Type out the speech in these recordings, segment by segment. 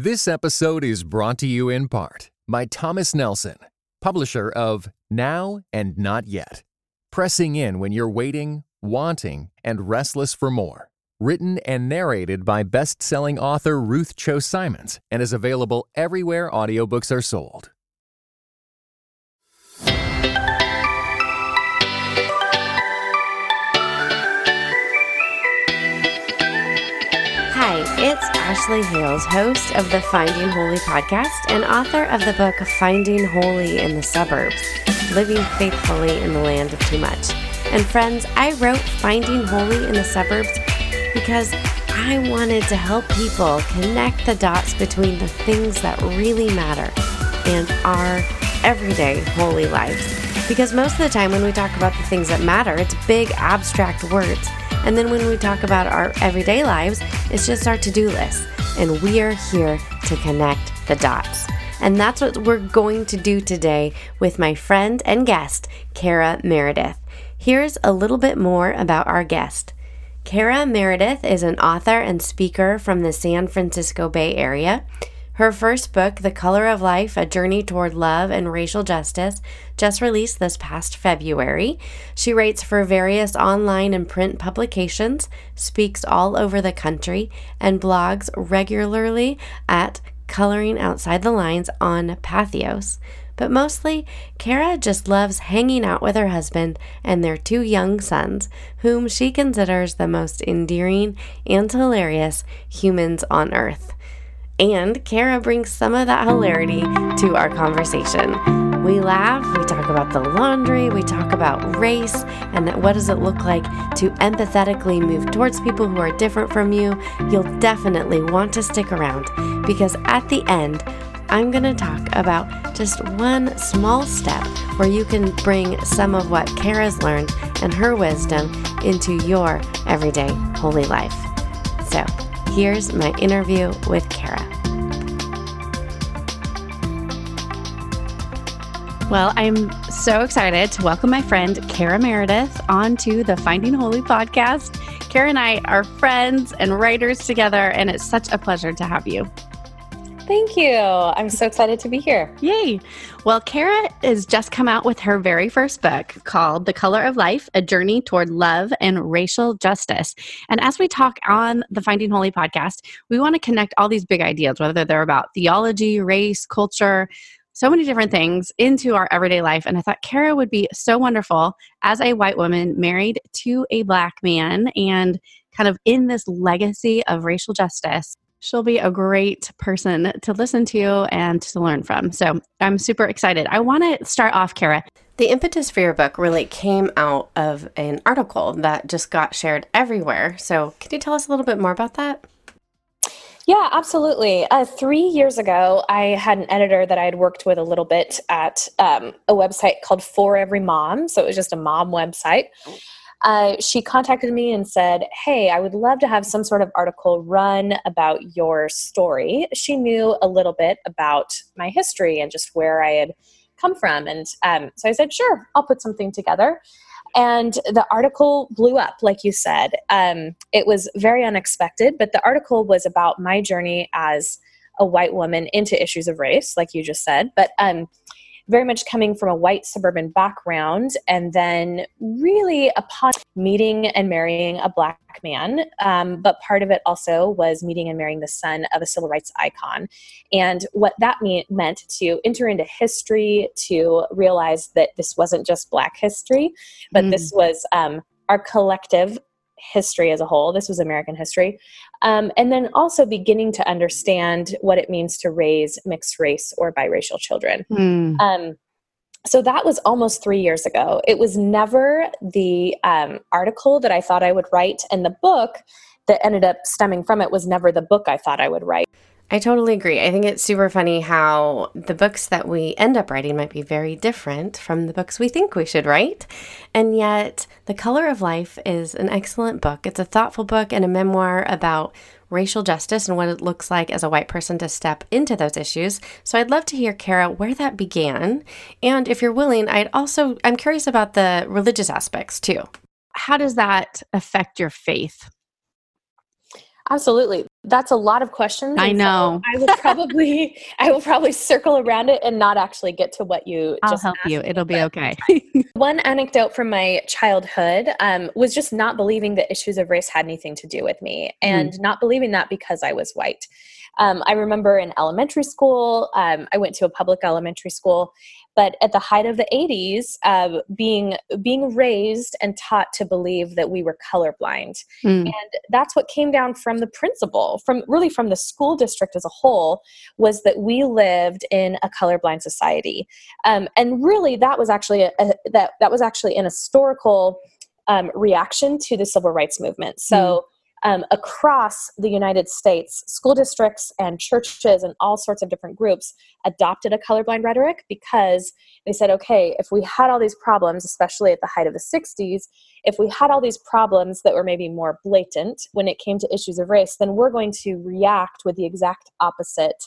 This episode is brought to you in part by Thomas Nelson, publisher of Now and Not Yet. Pressing in when you're waiting, wanting, and restless for more. Written and narrated by best selling author Ruth Chou Simons and is available everywhere audiobooks are sold. It's Ashley Hales, host of the Finding Holy podcast and author of the book Finding Holy in the Suburbs Living Faithfully in the Land of Too Much. And friends, I wrote Finding Holy in the Suburbs because I wanted to help people connect the dots between the things that really matter and our everyday holy lives. Because most of the time, when we talk about the things that matter, it's big abstract words. And then when we talk about our everyday lives, it's just our to do list. And we are here to connect the dots. And that's what we're going to do today with my friend and guest, Cara Meredith. Here's a little bit more about our guest. Cara Meredith is an author and speaker from the San Francisco Bay Area. Her first book, The Color of Life A Journey Toward Love and Racial Justice, just released this past February. She writes for various online and print publications, speaks all over the country, and blogs regularly at Coloring Outside the Lines on Patheos. But mostly, Cara just loves hanging out with her husband and their two young sons, whom she considers the most endearing and hilarious humans on earth. And Cara brings some of that hilarity to our conversation. We laugh, we talk about the laundry, we talk about race, and what does it look like to empathetically move towards people who are different from you. You'll definitely want to stick around because at the end, I'm going to talk about just one small step where you can bring some of what Cara's learned and her wisdom into your everyday holy life. So, here's my interview with Cara. Well, I'm so excited to welcome my friend Cara Meredith onto the Finding Holy podcast. Cara and I are friends and writers together, and it's such a pleasure to have you. Thank you. I'm so excited to be here. Yay. Well, Cara has just come out with her very first book called The Color of Life A Journey Toward Love and Racial Justice. And as we talk on the Finding Holy podcast, we want to connect all these big ideas, whether they're about theology, race, culture, so many different things into our everyday life. And I thought Cara would be so wonderful as a white woman married to a black man and kind of in this legacy of racial justice. She'll be a great person to listen to and to learn from. So I'm super excited. I want to start off, Cara. The impetus for your book really came out of an article that just got shared everywhere. So, could you tell us a little bit more about that? Yeah, absolutely. Uh, three years ago, I had an editor that I had worked with a little bit at um, a website called For Every Mom. So it was just a mom website. Uh, she contacted me and said, Hey, I would love to have some sort of article run about your story. She knew a little bit about my history and just where I had come from. And um, so I said, Sure, I'll put something together. And the article blew up, like you said. Um, it was very unexpected, but the article was about my journey as a white woman into issues of race, like you just said. But um, very much coming from a white suburban background and then really upon meeting and marrying a black man um, but part of it also was meeting and marrying the son of a civil rights icon and what that mean, meant to enter into history to realize that this wasn't just black history but mm. this was um, our collective history as a whole. This was American history. Um, and then also beginning to understand what it means to raise mixed race or biracial children. Mm. Um, so that was almost three years ago. It was never the um, article that I thought I would write, and the book that ended up stemming from it was never the book I thought I would write. I totally agree. I think it's super funny how the books that we end up writing might be very different from the books we think we should write. And yet, The Color of Life is an excellent book. It's a thoughtful book and a memoir about racial justice and what it looks like as a white person to step into those issues. So I'd love to hear Cara where that began. And if you're willing, I'd also I'm curious about the religious aspects too. How does that affect your faith? Absolutely. That's a lot of questions. I know. So I will probably I will probably circle around it and not actually get to what you. I'll help you. It'll be okay. one anecdote from my childhood um, was just not believing that issues of race had anything to do with me, hmm. and mm. not believing that because I was white. Um, I remember in elementary school, um, I went to a public elementary school, but at the height of the 80s, uh, being being raised and taught to believe that we were colorblind, mm. and that's what came down from the principal, from really from the school district as a whole, was that we lived in a colorblind society, um, and really that was actually a, a, that that was actually an historical um, reaction to the civil rights movement. So. Mm um, across the United States, school districts and churches and all sorts of different groups adopted a colorblind rhetoric because they said, okay, if we had all these problems, especially at the height of the 60s, if we had all these problems that were maybe more blatant when it came to issues of race, then we're going to react with the exact opposite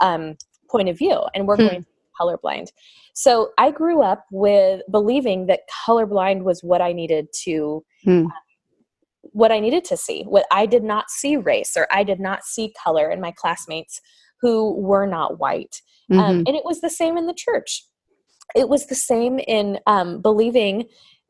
um, point of view and we're hmm. going to be colorblind. So I grew up with believing that colorblind was what I needed to. Uh, what I needed to see. What I did not see race or I did not see color in my classmates who were not white. Um, mm-hmm. Um, and it was the same in the church. It was the same in um, believing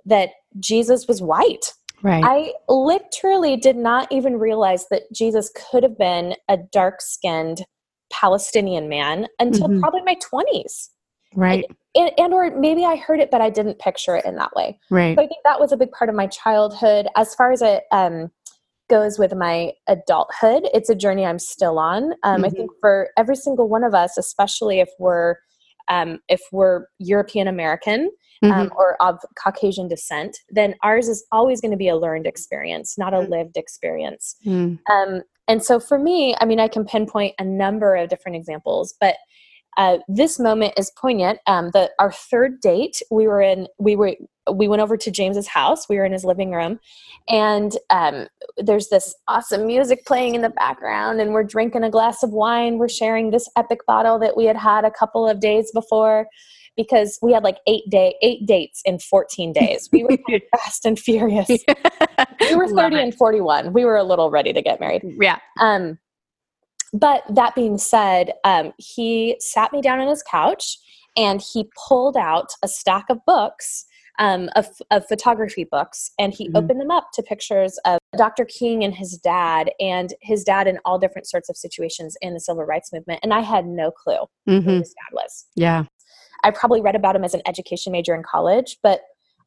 that Jesus was white. Right. I literally did not even realize that Jesus could have been a dark skinned Palestinian man until mm-hmm. probably my 20s. Right. And, and, or maybe I heard it, but I didn't picture it in that way. Right. So I think that was a big part of my childhood. As far as it um, goes with my adulthood, it's a journey I'm still on. Um, mm-hmm. I think for every single one of us, especially if we're um, if we're European American um, mm-hmm. or of Caucasian descent, then ours is always going to be a learned experience, not a mm. lived experience. Mm. Um, and so for me, I mean, I can pinpoint a number of different examples, but uh, this moment is poignant. Um, the our third date, we were in, we were, we went over to James's house. We were in his living room, and um, there's this awesome music playing in the background, and we're drinking a glass of wine. We're sharing this epic bottle that we had had a couple of days before, because we had like eight day eight dates in 14 days. We were fast and furious. we were 30 and 41. We were a little ready to get married. Yeah. Um, but that being said, um, he sat me down on his couch and he pulled out a stack of books, um, of, of, photography books, and he mm-hmm. opened them up to pictures of Dr. King and his dad, and his dad in all different sorts of situations in the civil rights movement. And I had no clue mm-hmm. who his dad was. Yeah. I probably read about him as an education major in college, but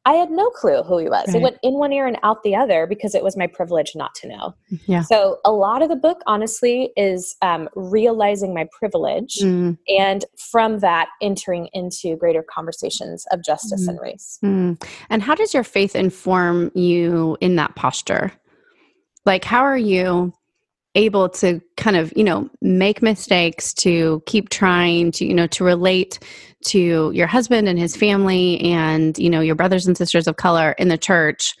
I had no clue who he was. Right. It went in one ear and out the other because it was my privilege not to know. Yeah. So a lot of the book, honestly, is um, realizing my privilege, mm. and from that, entering into greater conversations of justice mm. and race. Mm. And how does your faith inform you in that posture? Like, how are you? able to kind of you know make mistakes to keep trying to you know to relate to your husband and his family and you know your brothers and sisters of color in the church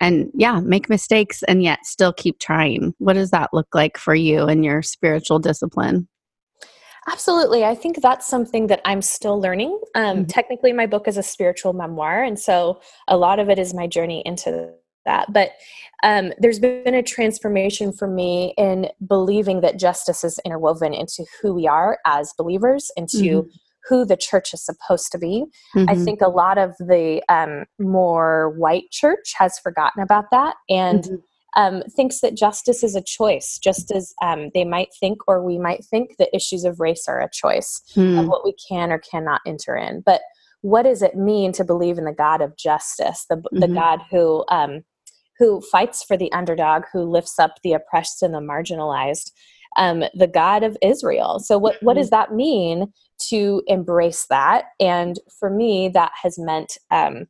and yeah make mistakes and yet still keep trying what does that look like for you and your spiritual discipline Absolutely. I think that's something that I'm still learning. Um, mm-hmm. Technically, my book is a spiritual memoir, and so a lot of it is my journey into that. But um, there's been a transformation for me in believing that justice is interwoven into who we are as believers, into mm-hmm. Who the church is supposed to be. Mm-hmm. I think a lot of the um, more white church has forgotten about that and. Mm-hmm. Um, thinks that justice is a choice, just as um, they might think, or we might think, that issues of race are a choice mm. of what we can or cannot enter in. But what does it mean to believe in the God of justice, the, mm-hmm. the God who um, who fights for the underdog, who lifts up the oppressed and the marginalized, um, the God of Israel. So, what, what does mm-hmm. that mean to embrace that? And for me, that has meant um,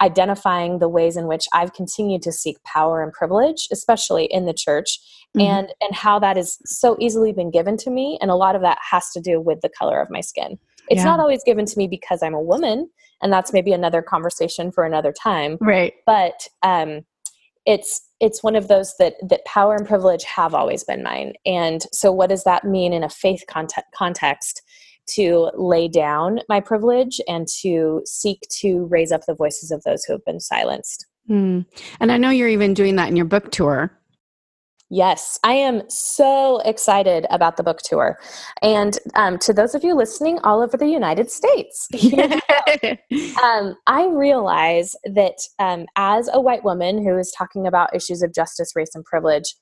identifying the ways in which I've continued to seek power and privilege, especially in the church, mm-hmm. and and how that has so easily been given to me. And a lot of that has to do with the color of my skin. It's yeah. not always given to me because I'm a woman, and that's maybe another conversation for another time. Right. But um, it's it's one of those that that power and privilege have always been mine and so what does that mean in a faith context context to lay down my privilege and to seek to raise up the voices of those who have been silenced mm. and i know you're even doing that in your book tour Yes, I am so excited about the book tour. And um, to those of you listening all over the United States, um, I realize that um, as a white woman who is talking about issues of justice, race, and privilege,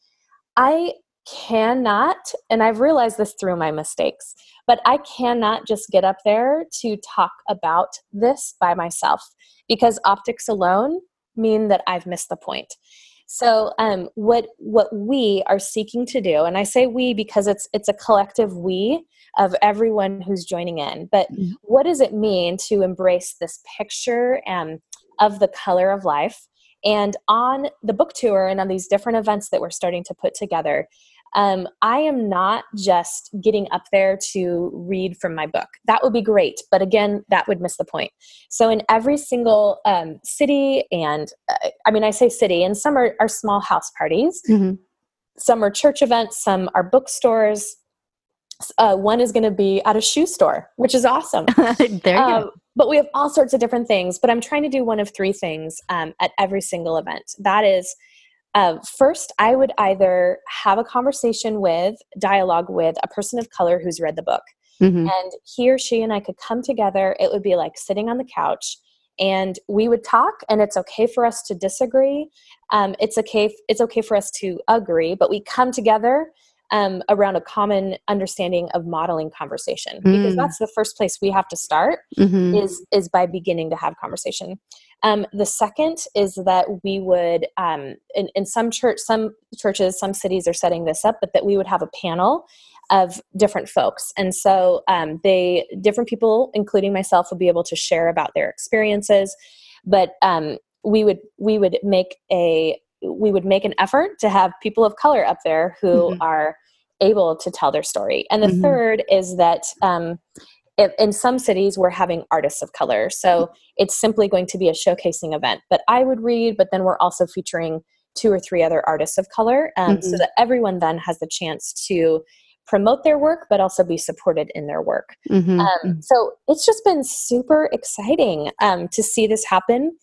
I cannot, and I've realized this through my mistakes, but I cannot just get up there to talk about this by myself because optics alone mean that I've missed the point. So um, what what we are seeking to do, and I say we because it's it's a collective we of everyone who's joining in. But mm-hmm. what does it mean to embrace this picture um, of the color of life? And on the book tour and on these different events that we're starting to put together, um, I am not just getting up there to read from my book. That would be great, but again, that would miss the point. So, in every single um, city, and uh, I mean, I say city, and some are, are small house parties, mm-hmm. some are church events, some are bookstores. Uh, one is going to be at a shoe store, which is awesome. there you um. But we have all sorts of different things. But I'm trying to do one of three things um, at every single event. That is uh, first, I would either have a conversation with, dialogue with a person of color who's read the book. Mm-hmm. And he or she and I could come together. It would be like sitting on the couch and we would talk and it's okay for us to disagree um, it's okay it's okay for us to agree but we come together um, around a common understanding of modeling conversation because mm. that's the first place we have to start mm-hmm. is is by beginning to have conversation um, the second is that we would um, in, in some church some churches some cities are setting this up but that we would have a panel of different folks and so um, they different people including myself would be able to share about their experiences but um, we would we would make a we would make an effort to have people of color up there who mm-hmm. are able to tell their story. And the mm-hmm. third is that um, if, in some cities we're having artists of color. So it's simply going to be a showcasing event. But I would read, but then we're also featuring two or three other artists of color um, mm-hmm. so that everyone then has the chance to promote their work but also be supported in their work mm-hmm. um, mm-hmm. so it's just been super exciting um, to see this happen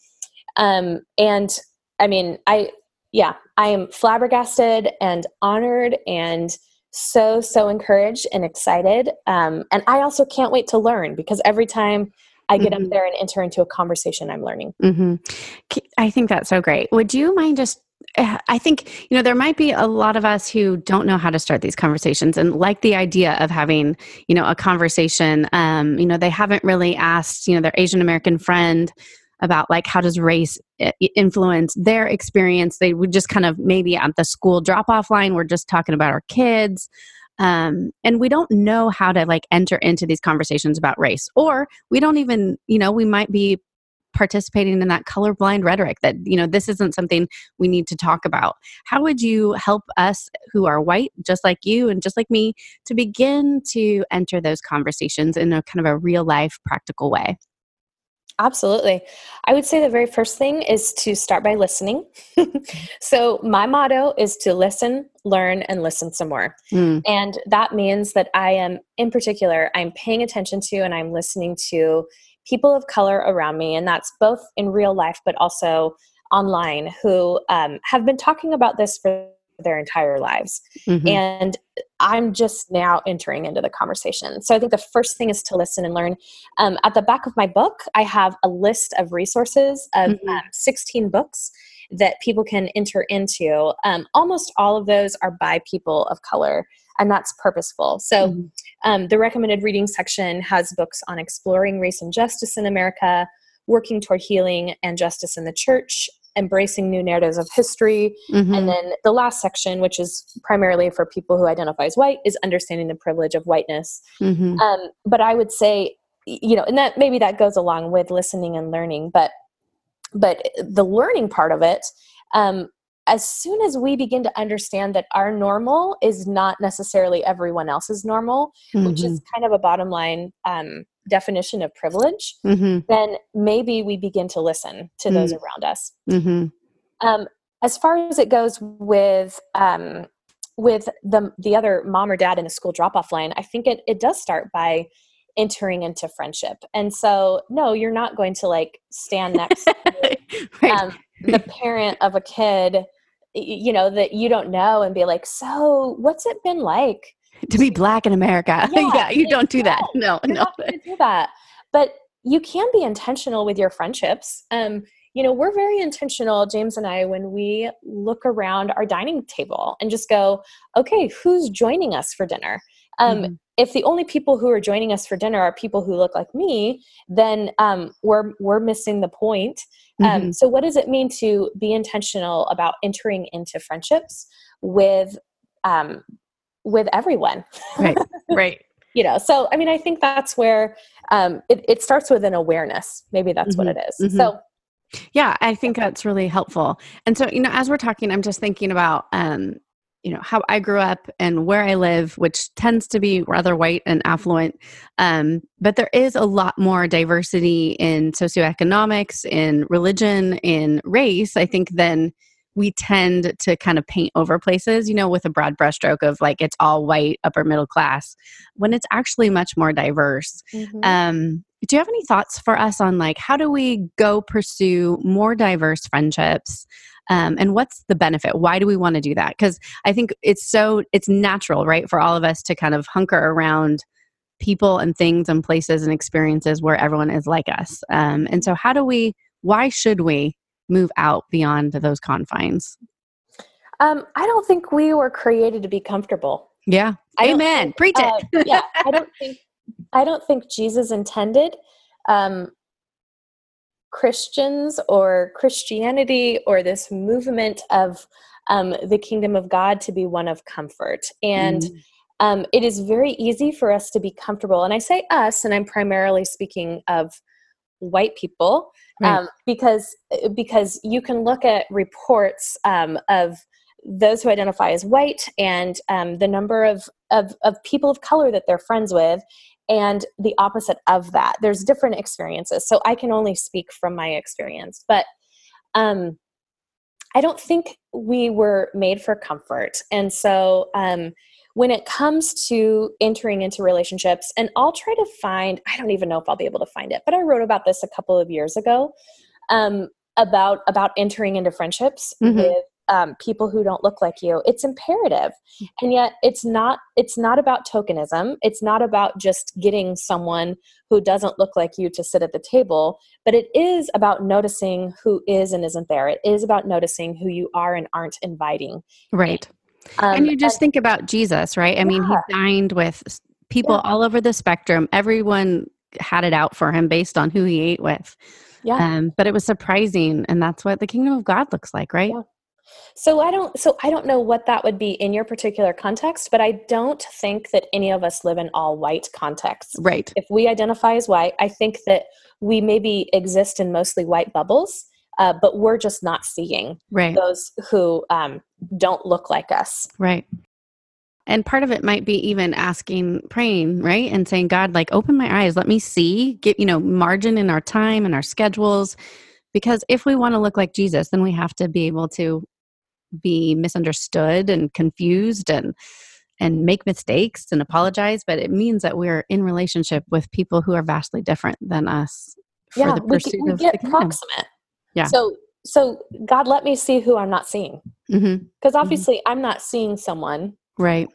um, and i mean i yeah, I am flabbergasted and honored and so, so encouraged and excited. Um, and I also can't wait to learn because every time I get mm-hmm. up there and enter into a conversation, I'm learning. Mm-hmm. I think that's so great. Would you mind just eh, I think, you know, there might be a lot of us who don't know how to start these conversations and like the idea of having, you know, a conversation. Um, you know, they haven't really asked, you know, their Asian American friend about like how does race eh, influence their experience. They would just kind of maybe at the school drop off line we're just talking about our kids um, and we don't know how to like enter into these conversations about race or we don't even you know we might be participating in that colorblind rhetoric that you know this isn't something we need to talk about. How would you help us who are white just like you and just like me to begin to enter those conversations in a kind of a real life practical way Absolutely. I would say the very first thing is to start by listening. so, my motto is to listen, learn, and listen some more. Mm. And that means that I am, in particular, I'm paying attention to and I'm listening to people of color around me. And that's both in real life, but also online, who um, have been talking about this for their entire lives. Mm-hmm. And I'm just now entering into the conversation. So I think the first thing is to listen and learn. Um, at the back of my book, I have a list of resources of mm-hmm. um, 16 books that people can enter into. Um, almost all of those are by people of color, and that's purposeful. So mm-hmm. Um, the recommended reading section has books on exploring race and justice in America, working toward healing and justice in the church, embracing new narratives of history. Mm-hmm. And then the last section, which is primarily for people who identify as white, is understanding the privilege of whiteness. Mm-hmm. Um, but I would say, you know, and that maybe that goes along with listening and learning, but but the learning part of it um, as soon as we begin to understand that our normal is not necessarily everyone else's normal, mm-hmm. which is mm-hmm. kind of a bottom line um, definition of privilege, mm-hmm. then maybe we begin to listen to mm-hmm. those around us. Mm-hmm. Um, as far as it goes with um, with the the other mom or dad in the school drop off line, I think it it does start by entering into friendship. And so, no, you're not going to like stand next to right. um, the parent of a kid you know that you don't know and be like so what's it been like to be black in america. Yeah, yeah you don't do that. no no. do that. But you can be intentional with your friendships. Um you know we're very intentional james and i when we look around our dining table and just go okay who's joining us for dinner? Um, mm-hmm. if the only people who are joining us for dinner are people who look like me then um, we're we're missing the point. Um, mm-hmm. so what does it mean to be intentional about entering into friendships with um, with everyone. Right right. You know so i mean i think that's where um, it, it starts with an awareness. Maybe that's mm-hmm. what it is. so yeah i think that's really helpful. And so you know as we're talking i'm just thinking about um you know how i grew up and where i live which tends to be rather white and affluent. Um, but there is a lot more diversity in socioeconomics in religion in race i think than we tend to kind of paint over places you know with a broad brushstroke of like it's all white upper middle class when it's actually much more diverse. Mm-hmm. um, do you have any thoughts for us on like how do we go pursue more diverse friendships? Um, and what's the benefit? Why do we want to do that? Because i think it's so it's natural right for all of us to kind of hunker around people and things and places and experiences where everyone is like us. Um, and so how do we why should we move out beyond those confines um, i don't think we were created to be comfortable yeah amen think, preach uh, it yeah i don't think i don't think jesus intended um, Christians or Christianity or this movement of um, the kingdom of God to be one of comfort. And mm. um, it is very easy for us to be comfortable. And I say us, and I'm primarily speaking of white people right. um, because because you can look at reports um, of those who identify as white and um, the number of, of, of people of color that they're friends with and the opposite of that. There's different experiences. So i can only speak from my experience. But um i don't think we were made for comfort. And so um when it comes to entering into relationships and i'll try to find i don't even know if i'll be able to find it but i wrote about this a couple of years ago um about about entering into friendships mm-hmm. with um, people who don't look like you. It's imperative and yet it's not it's not about tokenism. It's not about just getting someone who doesn't look like you to sit at the table but it is about noticing who is and isn't there. It is about noticing who you are and aren't inviting. Right um, and you just and, think about jesus right i yeah. mean he dined with people yeah. all over the spectrum everyone had it out for him based on who he ate with yeah. Um, but it was surprising, and that's what the kingdom of God looks like, right? Yeah. So I don't so I don't know what that would be in your particular context, but I don't think that any of us live in all white contexts. Right. If we identify as white, I think that we maybe exist in mostly white bubbles, uh, but we're just not seeing right. those who um, don't look like us. Right. And part of it might be even asking, praying, right? And saying, God, like, open my eyes, let me see, get, you know, margin in our time and our schedules. Because if we want to look like Jesus, then we have to be able to be misunderstood and confused and and make mistakes and apologize but it means that we're in relationship with people who are vastly different than us yeah we, we get proximate yeah so so god let me see who i'm not seeing because mm-hmm. obviously mm-hmm. i'm not seeing someone right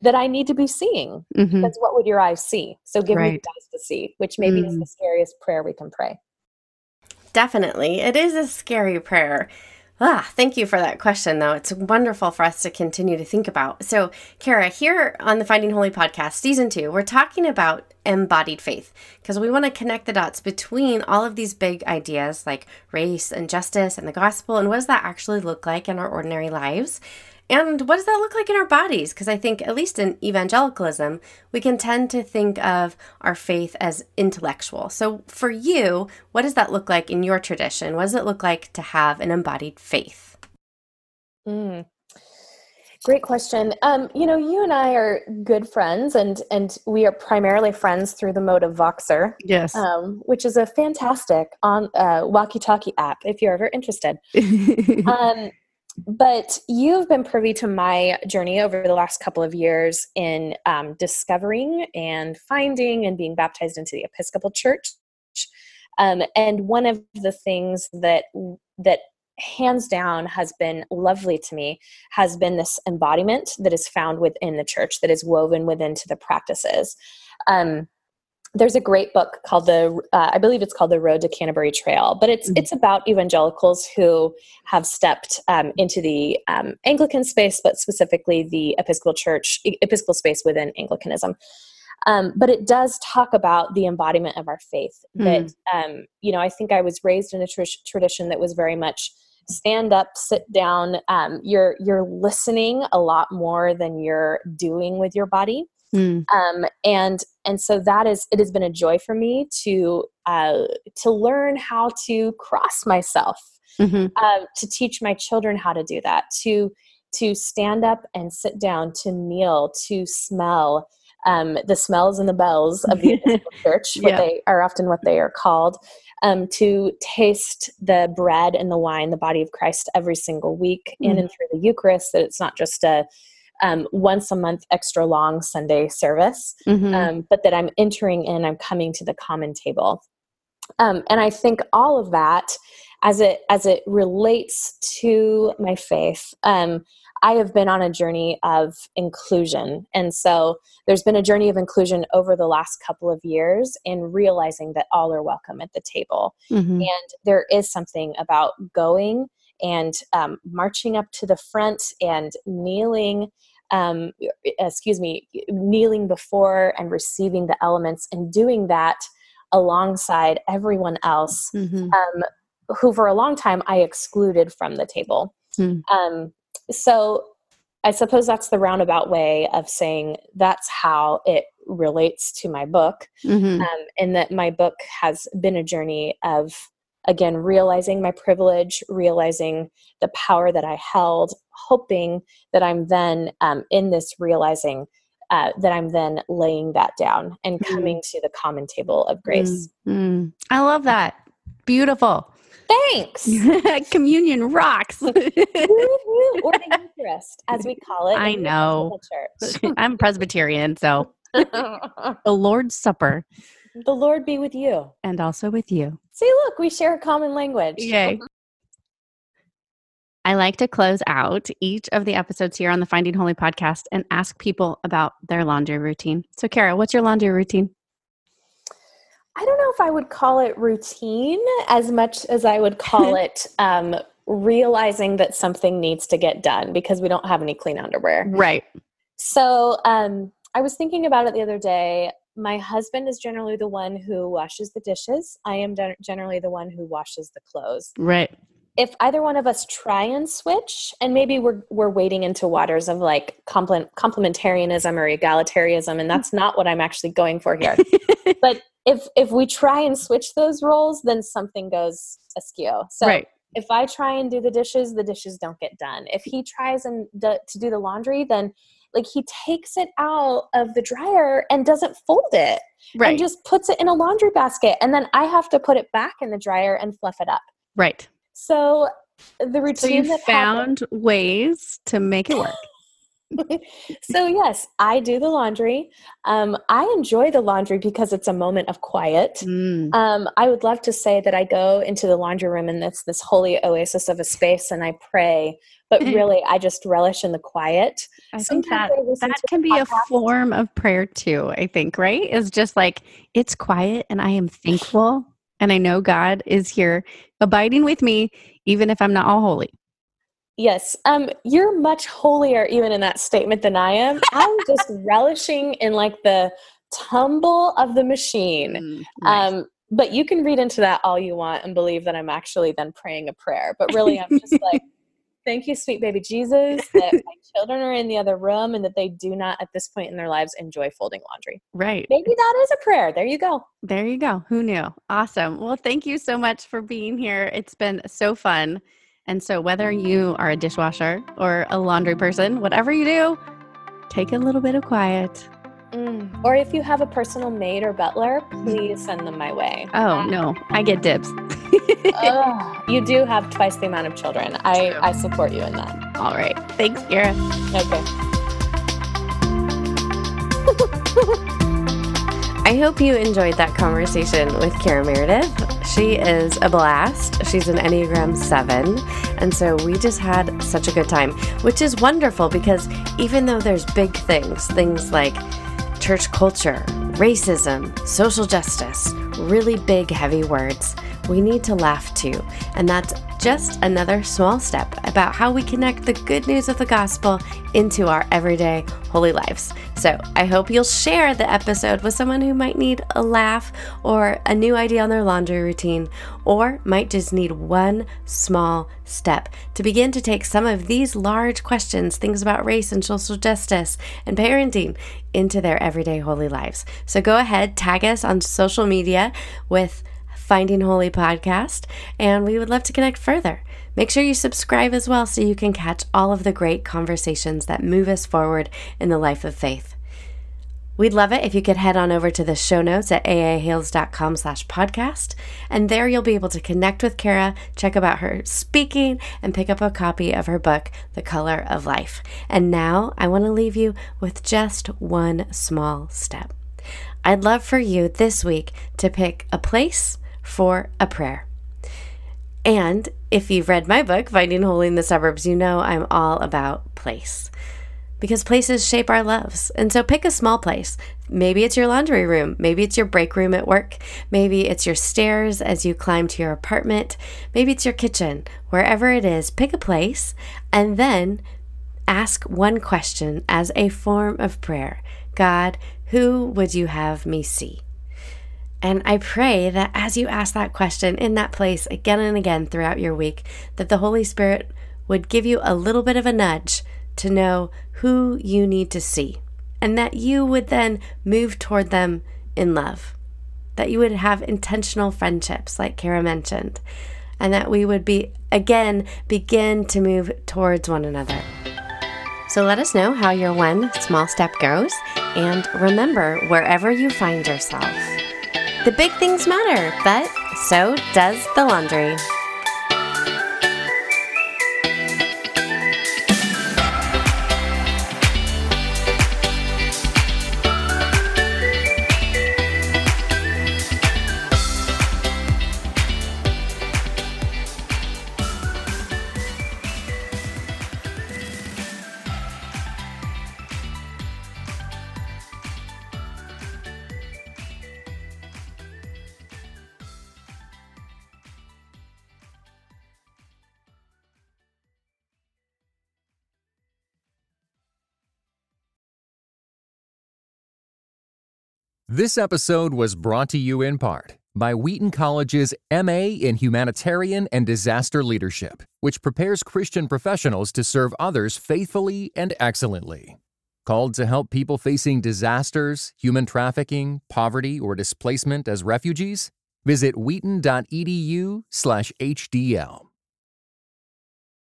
that i need to be seeing mm-hmm. because what would your eyes see so give right. me eyes to see which maybe is mm. the scariest prayer we can pray definitely it is a scary prayer Ah, thank you for that question, though. It's wonderful for us to continue to think about. So, Cara, here on the Finding Holy podcast, season two, we're talking about embodied faith because we want to connect the dots between all of these big ideas like race and justice and the gospel and what does that actually look like in our ordinary lives. And what does that look like in our bodies? Because I think, at least in evangelicalism, we can tend to think of our faith as intellectual. So, for you, what does that look like in your tradition? What does it look like to have an embodied faith? Mm. Great question. Um, you know, you and I are good friends, and and we are primarily friends through the mode of Voxer, yes, um, which is a fantastic on uh, walkie-talkie app if you're ever interested. um, but you've been privy to my journey over the last couple of years in um, discovering and finding and being baptized into the Episcopal Church. Um, and one of the things that that hands down has been lovely to me has been this embodiment that is found within the church that is woven within to the practices um, there's a great book called the uh, i believe it's called the road to canterbury trail but it's mm-hmm. it's about evangelicals who have stepped um, into the um, anglican space but specifically the episcopal church episcopal space within anglicanism um, but it does talk about the embodiment of our faith that um, you know i think i was raised in a tr- tradition that was very much stand up sit down um, you're you're listening a lot more than you're doing with your body Mm. Um, and and so that is it has been a joy for me to uh, to learn how to cross myself, mm-hmm. uh, to teach my children how to do that, to to stand up and sit down, to kneel, to smell. Um, the smells and the bells of the church, what yeah. they are often what they are called, um, to taste the bread and the wine, the body of Christ, every single week mm. in and through the Eucharist. That it's not just a um, once a month extra long Sunday service, mm-hmm. um, but that I'm entering in, I'm coming to the common table. Um, and I think all of that, as it as it relates to my faith, um, I have been on a journey of inclusion, and so there's been a journey of inclusion over the last couple of years in realizing that all are welcome at the table, mm-hmm. and there is something about going and um, marching up to the front and kneeling um, excuse me kneeling before and receiving the elements and doing that alongside everyone else mm-hmm. um, who for a long time i excluded from the table mm. um, so i suppose that's the roundabout way of saying that's how it relates to my book mm-hmm. um, and that my book has been a journey of again realizing my privilege realizing the power that i held hoping that i'm then um, in this realizing uh, that i'm then laying that down and mm. coming mm. to the common table of grace mm. Mm. i love that beautiful thanks communion rocks or the eucharist as we call it i know Church. i'm presbyterian so the lord's supper the Lord be with you. And also with you. See, look, we share a common language. Yay. I like to close out each of the episodes here on the Finding Holy podcast and ask people about their laundry routine. So, Cara, what's your laundry routine? I don't know if I would call it routine as much as I would call it um, realizing that something needs to get done because we don't have any clean underwear. Right. So, um, I was thinking about it the other day my husband is generally the one who washes the dishes. I am generally the one who washes the clothes. Right. If either one of us try and switch, and maybe we're we're wading into waters of like compliment, complementarianism or egalitarianism, and that's not what I'm actually going for here. but if if we try and switch those roles, then something goes askew. So right. if I try and do the dishes, the dishes don't get done. If he tries and do, to do the laundry, then like he takes it out of the dryer and doesn't fold it right. and just puts it in a laundry basket and then i have to put it back in the dryer and fluff it up. Right. So the routine so you found happened, ways to make it work so yes i do the laundry um, i enjoy the laundry because it's a moment of quiet mm. um, i would love to say that i go into the laundry room and it's this holy oasis of a space and i pray but really I just relish in the quiet. I think that that can be podcast. a form of prayer too, I think, right? Is just like it's quiet and I am thankful and I know God is here abiding with me even if I'm not all holy. Yes. Um you're much holier even in that statement than I am. I'm just relishing in like the tumble of the machine. Mm, nice. Um but you can read into that all you want and believe that I'm actually then praying a prayer. But really I'm just like Thank you, sweet baby Jesus, that my children are in the other room and that they do not, at this point in their lives, enjoy folding laundry. Right. Maybe that is a prayer. There you go. There you go. Who knew? Awesome. Well, thank you so much for being here. It's been so fun. And so, whether you are a dishwasher or a laundry person, whatever you do, take a little bit of quiet Mm. Or if you have a personal maid or butler, please send them my way. Oh, no, I get dibs. oh, you do have twice the amount of children. I, I support you in that. All right. Thanks, Cara. Okay. I hope you enjoyed that conversation with Cara Meredith. She is a blast. She's an Enneagram 7. And so we just had such a good time, which is wonderful because even though there's big things, things like church culture, racism, social justice, really big, heavy words, we need to laugh too. And that's just another small step about how we connect the good news of the gospel into our everyday holy lives. So I hope you'll share the episode with someone who might need a laugh or a new idea on their laundry routine, or might just need one small step to begin to take some of these large questions, things about race and social justice and parenting, into their everyday holy lives. So go ahead, tag us on social media with Finding Holy podcast, and we would love to connect further. Make sure you subscribe as well so you can catch all of the great conversations that move us forward in the life of faith. We'd love it if you could head on over to the show notes at aahales.com slash podcast. And there you'll be able to connect with Cara, check about her speaking, and pick up a copy of her book, The Color of Life. And now I want to leave you with just one small step. I'd love for you this week to pick a place for a prayer. And if you've read my book, Finding Holy in the Suburbs, you know I'm all about place because places shape our loves. And so pick a small place. Maybe it's your laundry room. Maybe it's your break room at work. Maybe it's your stairs as you climb to your apartment. Maybe it's your kitchen. Wherever it is, pick a place and then ask one question as a form of prayer God, who would you have me see? And I pray that as you ask that question in that place again and again throughout your week, that the Holy Spirit would give you a little bit of a nudge to know who you need to see, and that you would then move toward them in love. That you would have intentional friendships, like Cara mentioned, and that we would be, again, begin to move towards one another. So let us know how your one small step goes, and remember, wherever you find yourself, the big things matter, but so does the laundry. This episode was brought to you in part by Wheaton College's MA in Humanitarian and Disaster Leadership, which prepares Christian professionals to serve others faithfully and excellently. Called to help people facing disasters, human trafficking, poverty, or displacement as refugees? Visit wheaton.edu/hdl.